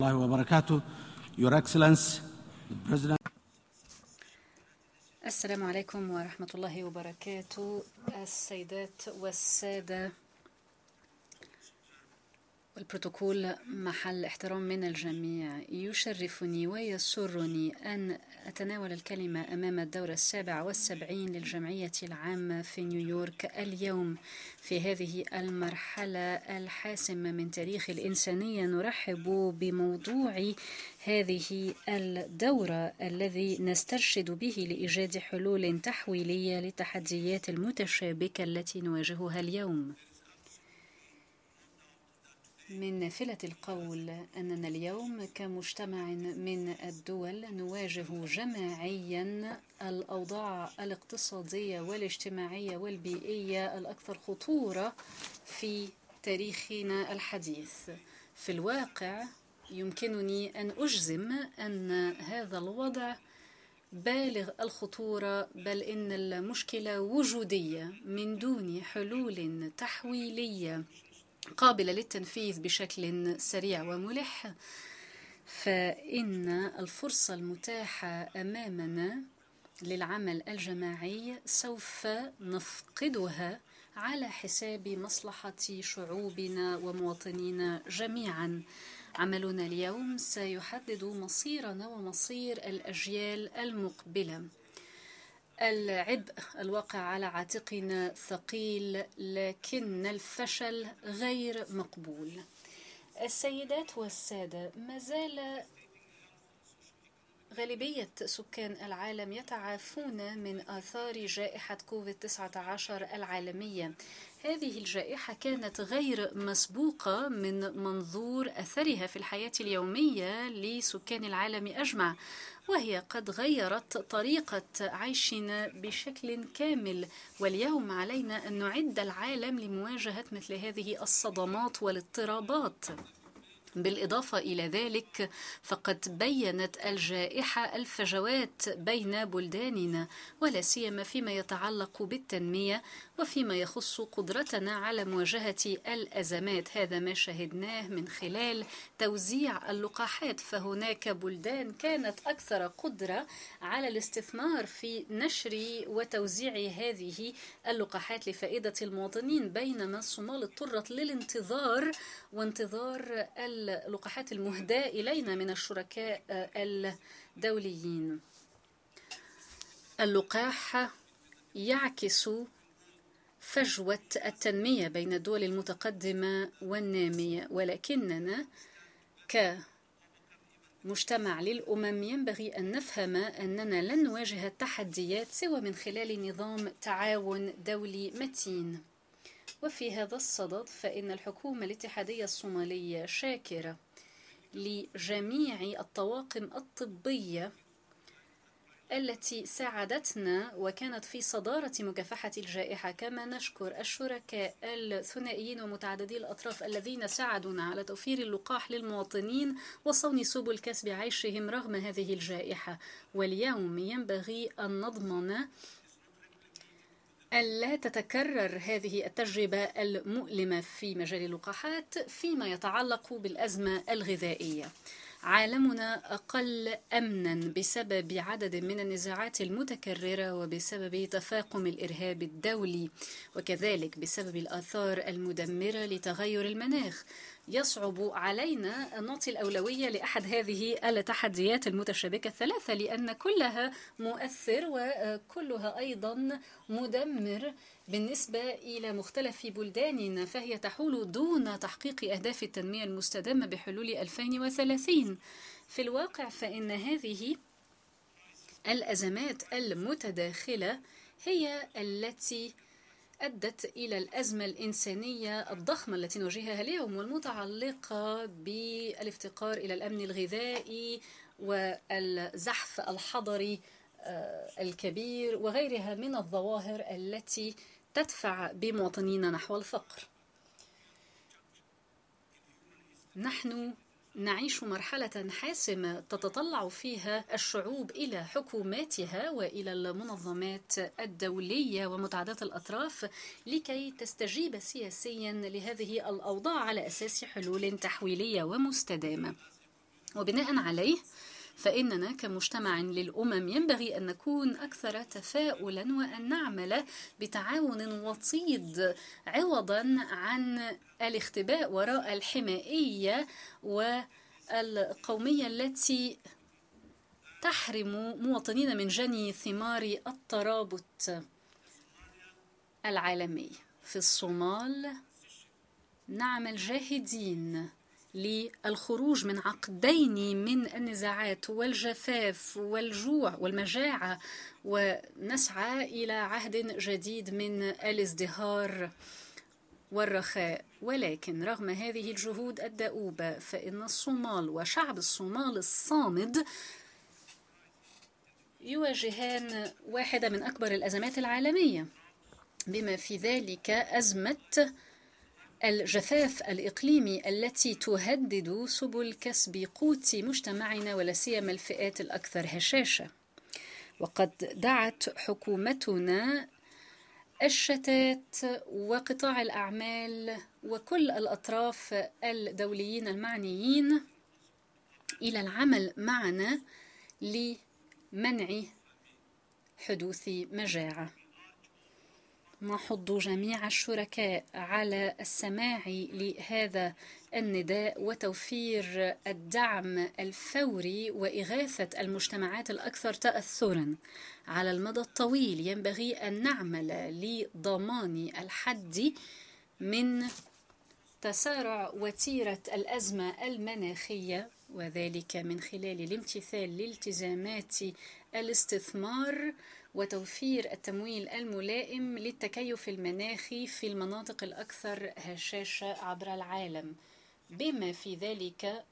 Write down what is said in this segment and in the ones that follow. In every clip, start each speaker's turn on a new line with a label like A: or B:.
A: الله وبركاته. Your Excellency the President.
B: السلام عليكم ورحمة الله وبركاته. السيدات والسادة. البروتوكول محل احترام من الجميع. يشرفني ويسرني أن أتناول الكلمة أمام الدورة السابعة والسبعين للجمعية العامة في نيويورك اليوم في هذه المرحلة الحاسمة من تاريخ الإنسانية. نرحب بموضوع هذه الدورة الذي نسترشد به لإيجاد حلول تحويلية للتحديات المتشابكة التي نواجهها اليوم. من نافلة القول أننا اليوم كمجتمع من الدول نواجه جماعيا الأوضاع الاقتصادية والاجتماعية والبيئية الأكثر خطورة في تاريخنا الحديث. في الواقع يمكنني أن أجزم أن هذا الوضع بالغ الخطورة بل إن المشكلة وجودية من دون حلول تحويلية. قابلة للتنفيذ بشكل سريع وملح فإن الفرصة المتاحة أمامنا للعمل الجماعي سوف نفقدها على حساب مصلحة شعوبنا ومواطنينا جميعا. عملنا اليوم سيحدد مصيرنا ومصير الأجيال المقبلة. العبء الواقع على عاتقنا ثقيل لكن الفشل غير مقبول. السيدات والسادة ما زال غالبية سكان العالم يتعافون من آثار جائحة كوفيد-19 العالمية. هذه الجائحة كانت غير مسبوقة من منظور أثرها في الحياة اليومية لسكان العالم أجمع وهي قد غيرت طريقة عيشنا بشكل كامل. واليوم علينا أن نعد العالم لمواجهة مثل هذه الصدمات والاضطرابات. بالإضافة إلى ذلك فقد بينت الجائحة الفجوات بين بلداننا ولا سيما فيما يتعلق بالتنمية وفيما يخص قدرتنا على مواجهة الأزمات. هذا ما شهدناه من خلال توزيع اللقاحات. فهناك بلدان كانت أكثر قدرة على الاستثمار في نشر وتوزيع هذه اللقاحات لفائدة المواطنين بينما الصومال اضطرت للانتظار وانتظار اللقاحات المهداة إلينا من الشركاء الدوليين. اللقاح يعكس فجوة التنمية بين الدول المتقدمة والنامية ولكننا كمجتمع للأمم ينبغي أن نفهم أننا لن نواجه التحديات سوى من خلال نظام تعاون دولي متين. وفي هذا الصدد فإن الحكومة الاتحادية الصومالية شاكرة لجميع الطواقم الطبية التي ساعدتنا وكانت في صدارة مكافحة الجائحة. كما نشكر الشركاء الثنائيين ومتعددي الأطراف الذين ساعدونا على توفير اللقاح للمواطنين وصون سبل كسب عيشهم رغم هذه الجائحة. واليوم ينبغي أن نضمن ألا تتكرر هذه التجربة المؤلمة في مجال اللقاحات فيما يتعلق بالأزمة الغذائية. عالمنا أقل أمنا بسبب عدد من النزاعات المتكررة وبسبب تفاقم الإرهاب الدولي وكذلك بسبب الآثار المدمرة لتغير المناخ. يصعب علينا أن نعطي الأولوية لأحد هذه التحديات المتشابكة الثلاثة لأن كلها مؤثر وكلها أيضا مدمر بالنسبة إلى مختلف بلداننا فهي تحول دون تحقيق أهداف التنمية المستدامة بحلول 2030 في الواقع فإن هذه الأزمات المتداخلة هي التي أدت إلى الأزمة الإنسانية الضخمة التي نواجهها اليوم والمتعلقة بالإفتقار إلى الأمن الغذائي والزحف الحضري الكبير وغيرها من الظواهر التي تدفع بمواطنينا نحو الفقر. نحن نعيش مرحلة حاسمة تتطلع فيها الشعوب إلى حكوماتها وإلى المنظمات الدولية ومتعددة الأطراف لكي تستجيب سياسيا لهذه الأوضاع على أساس حلول تحويلية ومستدامة. وبناء عليه فإننا كمجتمع للأمم ينبغي أن نكون أكثر تفاؤلا وأن نعمل بتعاون وطيد عوضا عن الاختباء وراء الحمائية والقومية التي تحرم مواطنين من جني ثمار الترابط العالمي. في الصومال نعمل جاهدين للخروج من عقدين من النزاعات والجفاف والجوع والمجاعة ونسعى إلى عهد جديد من الازدهار. والرخاء. ولكن رغم هذه الجهود الدؤوبة فإن الصومال وشعب الصومال الصامد يواجهان واحدة من أكبر الأزمات العالمية بما في ذلك أزمة الجفاف الإقليمي التي تهدد سبل كسب قوت مجتمعنا ولا سيما الفئات الأكثر هشاشة. وقد دعت حكومتنا الشتات وقطاع الأعمال وكل الأطراف الدوليين المعنيين إلى العمل معنا لمنع حدوث مجاعة. نحض جميع الشركاء على السماع لهذا النداء وتوفير الدعم الفوري وإغاثة المجتمعات الأكثر تاثرا. على المدى الطويل ينبغي أن نعمل لضمان الحد من تسارع وتيرة الأزمة المناخية وذلك من خلال الامتثال لالتزامات الاستثمار وتوفير التمويل الملائم للتكيف المناخي في المناطق الأكثر هشاشة عبر العالم. بما في ذلك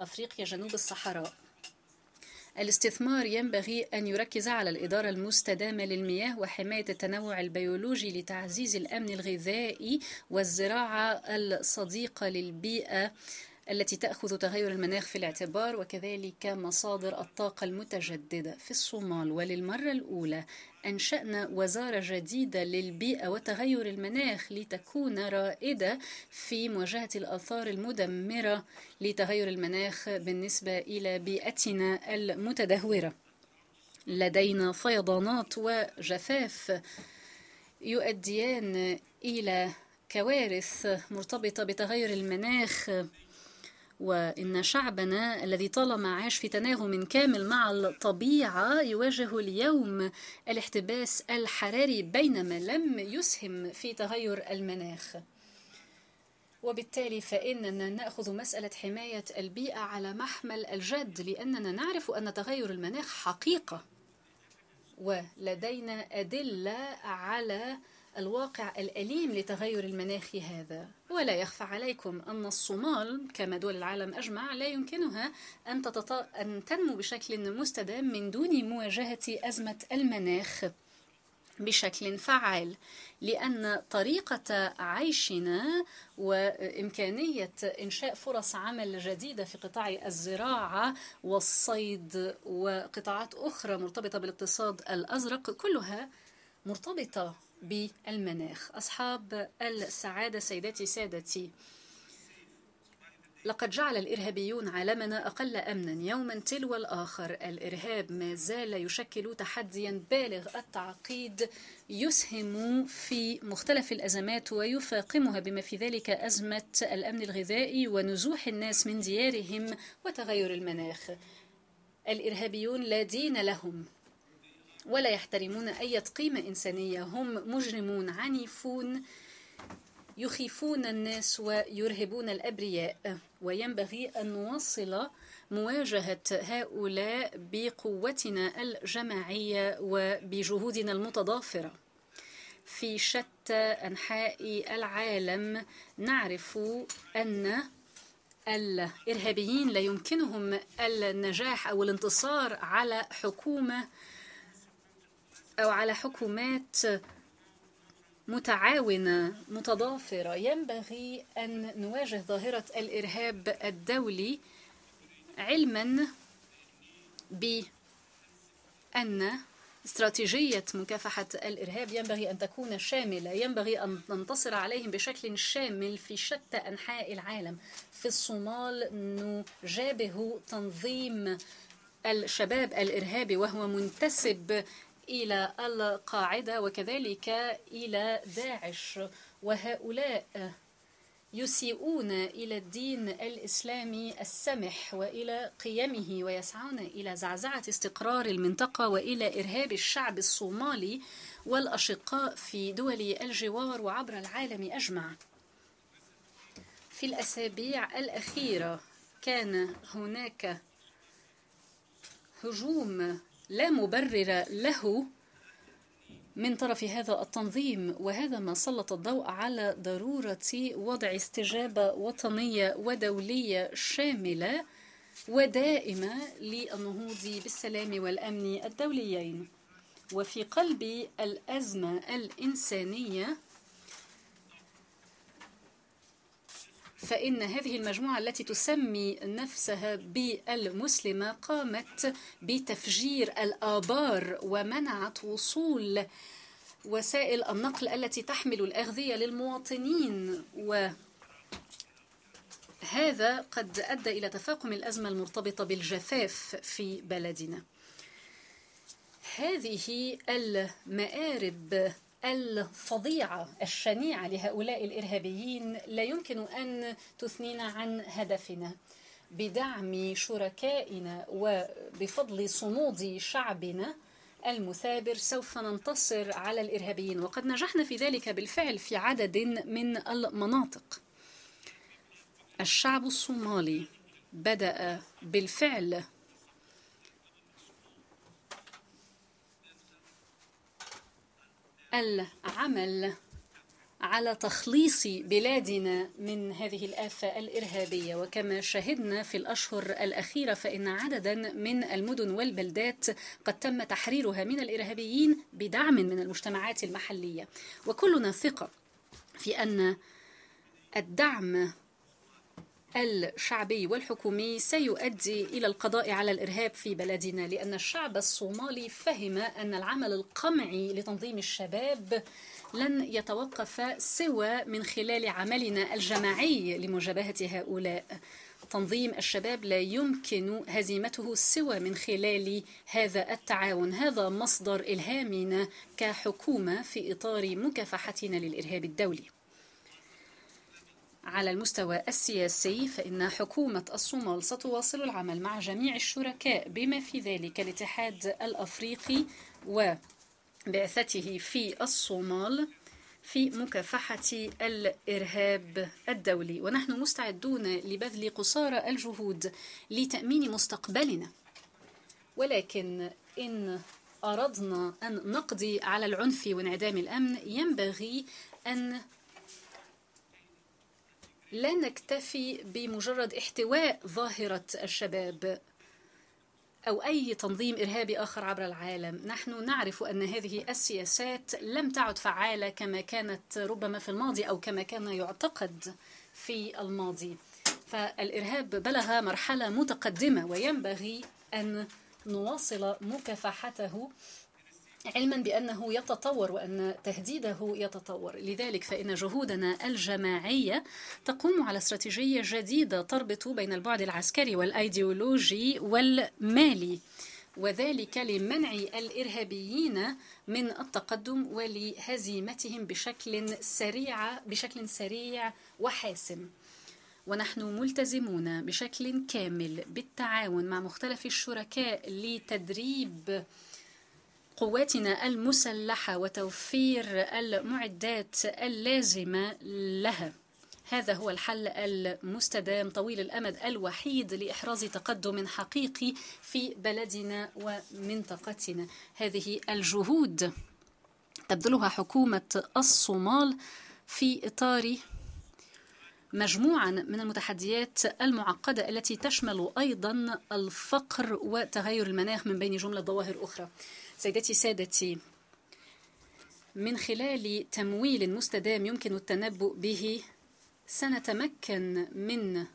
B: أفريقيا جنوب الصحراء. الاستثمار ينبغي أن يركز على الإدارة المستدامة للمياه وحماية التنوع البيولوجي لتعزيز الأمن الغذائي والزراعة الصديقة للبيئة. التي تأخذ تغير المناخ في الاعتبار وكذلك مصادر الطاقة المتجددة في الصومال. وللمرة الأولى أنشأنا وزارة جديدة للبيئة وتغير المناخ لتكون رائدة في مواجهة الآثار المدمرة لتغير المناخ بالنسبة إلى بيئتنا المتدهورة. لدينا فيضانات وجفاف يؤديان إلى كوارث مرتبطة بتغير المناخ. وإن شعبنا الذي طالما عاش في تناغم كامل مع الطبيعة يواجه اليوم الاحتباس الحراري بينما لم يسهم في تغير المناخ. وبالتالي فإننا نأخذ مسألة حماية البيئة على محمل الجد لأننا نعرف أن تغير المناخ حقيقة. ولدينا أدلة على الواقع الأليم لتغير المناخ هذا. ولا يخفى عليكم أن الصومال كما دول العالم أجمع لا يمكنها أن, تتط... أن تنمو بشكل مستدام من دون مواجهة أزمة المناخ بشكل فعال. لأن طريقة عيشنا وإمكانية إنشاء فرص عمل جديدة في قطاع الزراعة والصيد وقطاعات أخرى مرتبطة بالاقتصاد الأزرق كلها مرتبطة بالمناخ. أصحاب السعادة سيداتي سادتي لقد جعل الإرهابيون عالمنا أقل أمنا يوما تلو الآخر. الإرهاب ما زال يشكل تحديا بالغ التعقيد يسهم في مختلف الأزمات ويفاقمها بما في ذلك أزمة الأمن الغذائي ونزوح الناس من ديارهم وتغير المناخ. الإرهابيون لا دين لهم. ولا يحترمون أي قيمة إنسانية. هم مجرمون عنيفون يخيفون الناس ويرهبون الأبرياء. وينبغي أن نواصل مواجهة هؤلاء بقوتنا الجماعية وبجهودنا المتضافرة. في شتى أنحاء العالم نعرف أن الإرهابيين لا يمكنهم النجاح أو الانتصار على حكومة أو على حكومات متعاونة متضافرة. ينبغي أن نواجه ظاهرة الإرهاب الدولي علما بأن استراتيجية مكافحة الإرهاب ينبغي أن تكون شاملة. ينبغي أن ننتصر عليهم بشكل شامل في شتى أنحاء العالم. في الصومال نجابه تنظيم الشباب الإرهابي وهو منتسب إلى القاعدة وكذلك إلى داعش وهؤلاء يسيئون إلى الدين الإسلامي السمح وإلى قيمه ويسعون إلى زعزعة استقرار المنطقة وإلى إرهاب الشعب الصومالي والأشقاء في دول الجوار وعبر العالم أجمع. في الأسابيع الأخيرة كان هناك هجوم لا مبرر له من طرف هذا التنظيم وهذا ما سلط الضوء على ضرورة وضع استجابة وطنية ودولية شاملة ودائمة للنهوض بالسلام والأمن الدوليين. وفي قلب الأزمة الإنسانية فإن هذه المجموعة التي تسمي نفسها بالمسلمة قامت بتفجير الآبار ومنعت وصول وسائل النقل التي تحمل الأغذية للمواطنين و هذا قد أدى إلى تفاقم الأزمة المرتبطة بالجفاف في بلدنا. هذه المآرب الفظيعة الشنيعة لهؤلاء الإرهابيين لا يمكن أن تثنينا عن هدفنا. بدعم شركائنا وبفضل صمود شعبنا المثابر سوف ننتصر على الإرهابيين. وقد نجحنا في ذلك بالفعل في عدد من المناطق. الشعب الصومالي بدأ بالفعل العمل على تخليص بلادنا من هذه الآفة الإرهابية. وكما شهدنا في الأشهر الأخيرة فإن عددا من المدن والبلدات قد تم تحريرها من الإرهابيين بدعم من المجتمعات المحلية. وكلنا ثقة في أن الدعم الشعبي والحكومي سيؤدي إلى القضاء على الإرهاب في بلدنا لأن الشعب الصومالي فهم أن العمل القمعي لتنظيم الشباب لن يتوقف سوى من خلال عملنا الجماعي لمجابهه هؤلاء. تنظيم الشباب لا يمكن هزيمته سوى من خلال هذا التعاون. هذا مصدر إلهامنا كحكومة في إطار مكافحتنا للإرهاب الدولي. على المستوى السياسي فإن حكومة الصومال ستواصل العمل مع جميع الشركاء بما في ذلك الاتحاد الأفريقي وبعثته في الصومال في مكافحة الإرهاب الدولي. ونحن مستعدون لبذل قصارى الجهود لتأمين مستقبلنا. ولكن إن أردنا أن نقضي على العنف وانعدام الأمن ينبغي أن لا نكتفي بمجرد احتواء ظاهرة الشباب أو أي تنظيم إرهابي آخر عبر العالم. نحن نعرف أن هذه السياسات لم تعد فعالة كما كانت ربما في الماضي أو كما كان يعتقد في الماضي. فالإرهاب بلغ مرحلة متقدمة وينبغي أن نواصل مكافحته علما بأنه يتطور وأن تهديده يتطور. لذلك فإن جهودنا الجماعية تقوم على استراتيجية جديدة تربط بين البعد العسكري والأيديولوجي والمالي وذلك لمنع الإرهابيين من التقدم ولهزيمتهم بشكل سريع بشكل سريع وحاسم. ونحن ملتزمون بشكل كامل بالتعاون مع مختلف الشركاء لتدريب قواتنا المسلحة وتوفير المعدات اللازمة لها. هذا هو الحل المستدام طويل الأمد الوحيد لإحراز تقدم حقيقي في بلدنا ومنطقتنا. هذه الجهود تبذلها حكومة الصومال في إطار مجموعة من المتحديات المعقدة التي تشمل أيضا الفقر وتغير المناخ من بين جملة ظواهر أخرى. سيدتي سادتي من خلال تمويل مستدام يمكن التنبؤ به سنتمكن من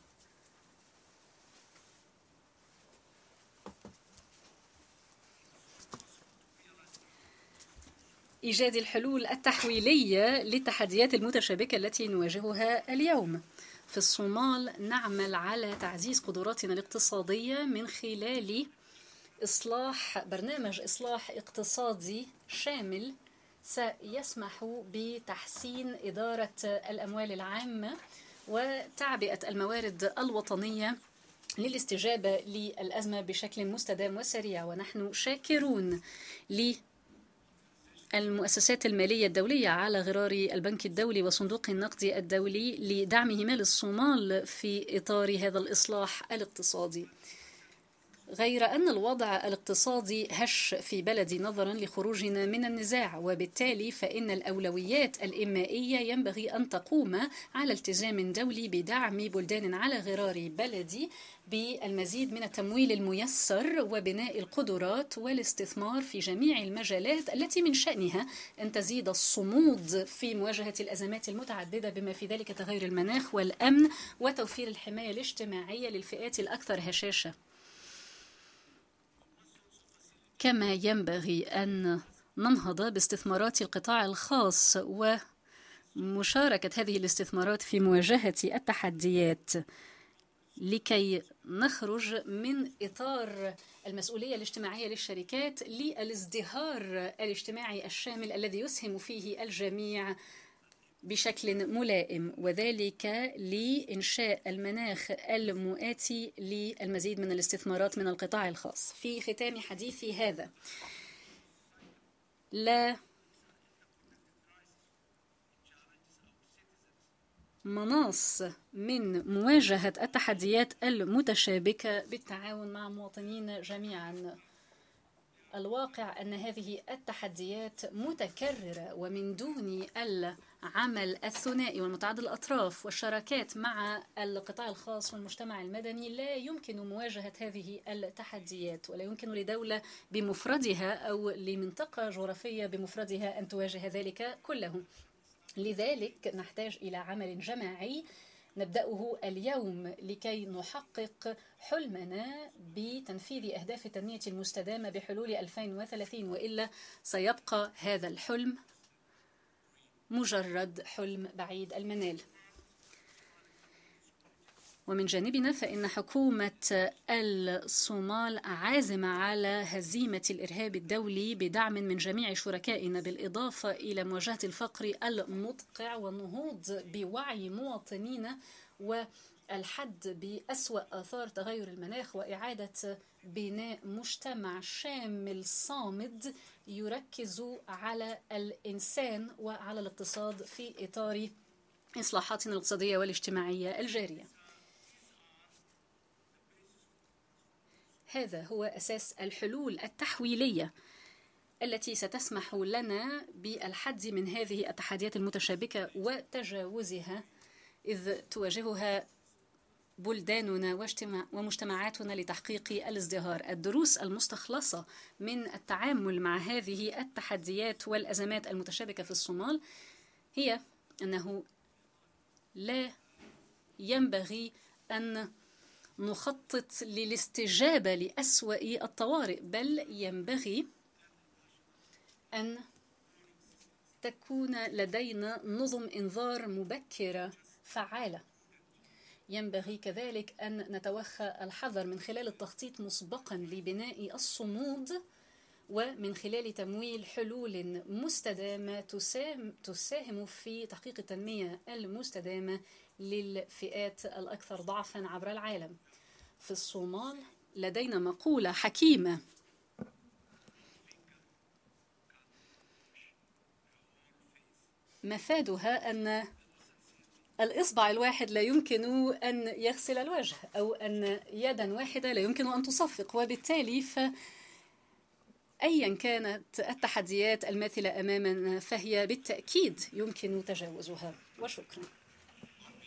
B: إيجاد الحلول التحويلية للتحديات المتشابكة التي نواجهها اليوم. في الصومال نعمل على تعزيز قدراتنا الاقتصادية من خلال إصلاح برنامج إصلاح اقتصادي شامل سيسمح بتحسين إدارة الأموال العامة وتعبئة الموارد الوطنية للاستجابة للأزمة بشكل مستدام وسريع. ونحن شاكرون المؤسسات المالية الدولية على غرار البنك الدولي وصندوق النقد الدولي لدعمهما للصومال في إطار هذا الإصلاح الاقتصادي. غير أن الوضع الاقتصادي هش في بلدي نظرا لخروجنا من النزاع وبالتالي فإن الأولويات الإمائية ينبغي أن تقوم على التزام دولي بدعم بلدان على غرار بلدي بالمزيد من التمويل الميسر وبناء القدرات والاستثمار في جميع المجالات التي من شأنها أن تزيد الصمود في مواجهة الأزمات المتعددة بما في ذلك تغير المناخ والأمن وتوفير الحماية الاجتماعية للفئات الأكثر هشاشة. كما ينبغي أن ننهض باستثمارات القطاع الخاص ومشاركة هذه الاستثمارات في مواجهة التحديات لكي نخرج من إطار المسؤولية الاجتماعية للشركات للازدهار الاجتماعي الشامل الذي يسهم فيه الجميع بشكل ملائم وذلك لإنشاء المناخ المؤاتي للمزيد من الاستثمارات من القطاع الخاص. في ختام حديثي هذا. لا مناص من مواجهة التحديات المتشابكة بالتعاون مع مواطنين جميعا. الواقع أن هذه التحديات متكررة ومن دون العمل الثنائي والمتعدد الأطراف والشراكات مع القطاع الخاص والمجتمع المدني لا يمكن مواجهة هذه التحديات ولا يمكن لدولة بمفردها أو لمنطقة جغرافية بمفردها أن تواجه ذلك كله. لذلك نحتاج إلى عمل جماعي نبدأه اليوم لكي نحقق حلمنا بتنفيذ أهداف التنمية المستدامة بحلول 2030 وإلا سيبقى هذا الحلم مجرد حلم بعيد المنال. ومن جانبنا فإن حكومة الصومال عازمة على هزيمة الإرهاب الدولي بدعم من جميع شركائنا بالإضافة إلى مواجهة الفقر المدقع والنهوض بوعي مواطنينا والحد بأسوأ آثار تغير المناخ وإعادة بناء مجتمع شامل صامد يركز على الإنسان وعلى الاقتصاد في إطار إصلاحاتنا الاقتصادية والاجتماعية الجارية. هذا هو أساس الحلول التحويلية التي ستسمح لنا بالحد من هذه التحديات المتشابكة وتجاوزها إذ تواجهها بلداننا ومجتمعاتنا لتحقيق الازدهار. الدروس المستخلصة من التعامل مع هذه التحديات والأزمات المتشابكة في الصومال هي أنه لا ينبغي أن نخطط للاستجابة لأسوأ الطوارئ بل ينبغي أن تكون لدينا نظم إنذار مبكرة فعالة. ينبغي كذلك أن نتوخى الحذر من خلال التخطيط مسبقا لبناء الصمود ومن خلال تمويل حلول مستدامة تساهم في تحقيق التنمية المستدامة للفئات الأكثر ضعفا عبر العالم. في الصومال لدينا مقولة حكيمة. مفادها أن الإصبع الواحد لا يمكن أن يغسل الوجه أو أن يدا واحدة لا يمكن أن تصفق وبالتالي ف أيا كانت التحديات الماثلة أمامنا فهي بالتأكيد يمكن تجاوزها. وشكرا.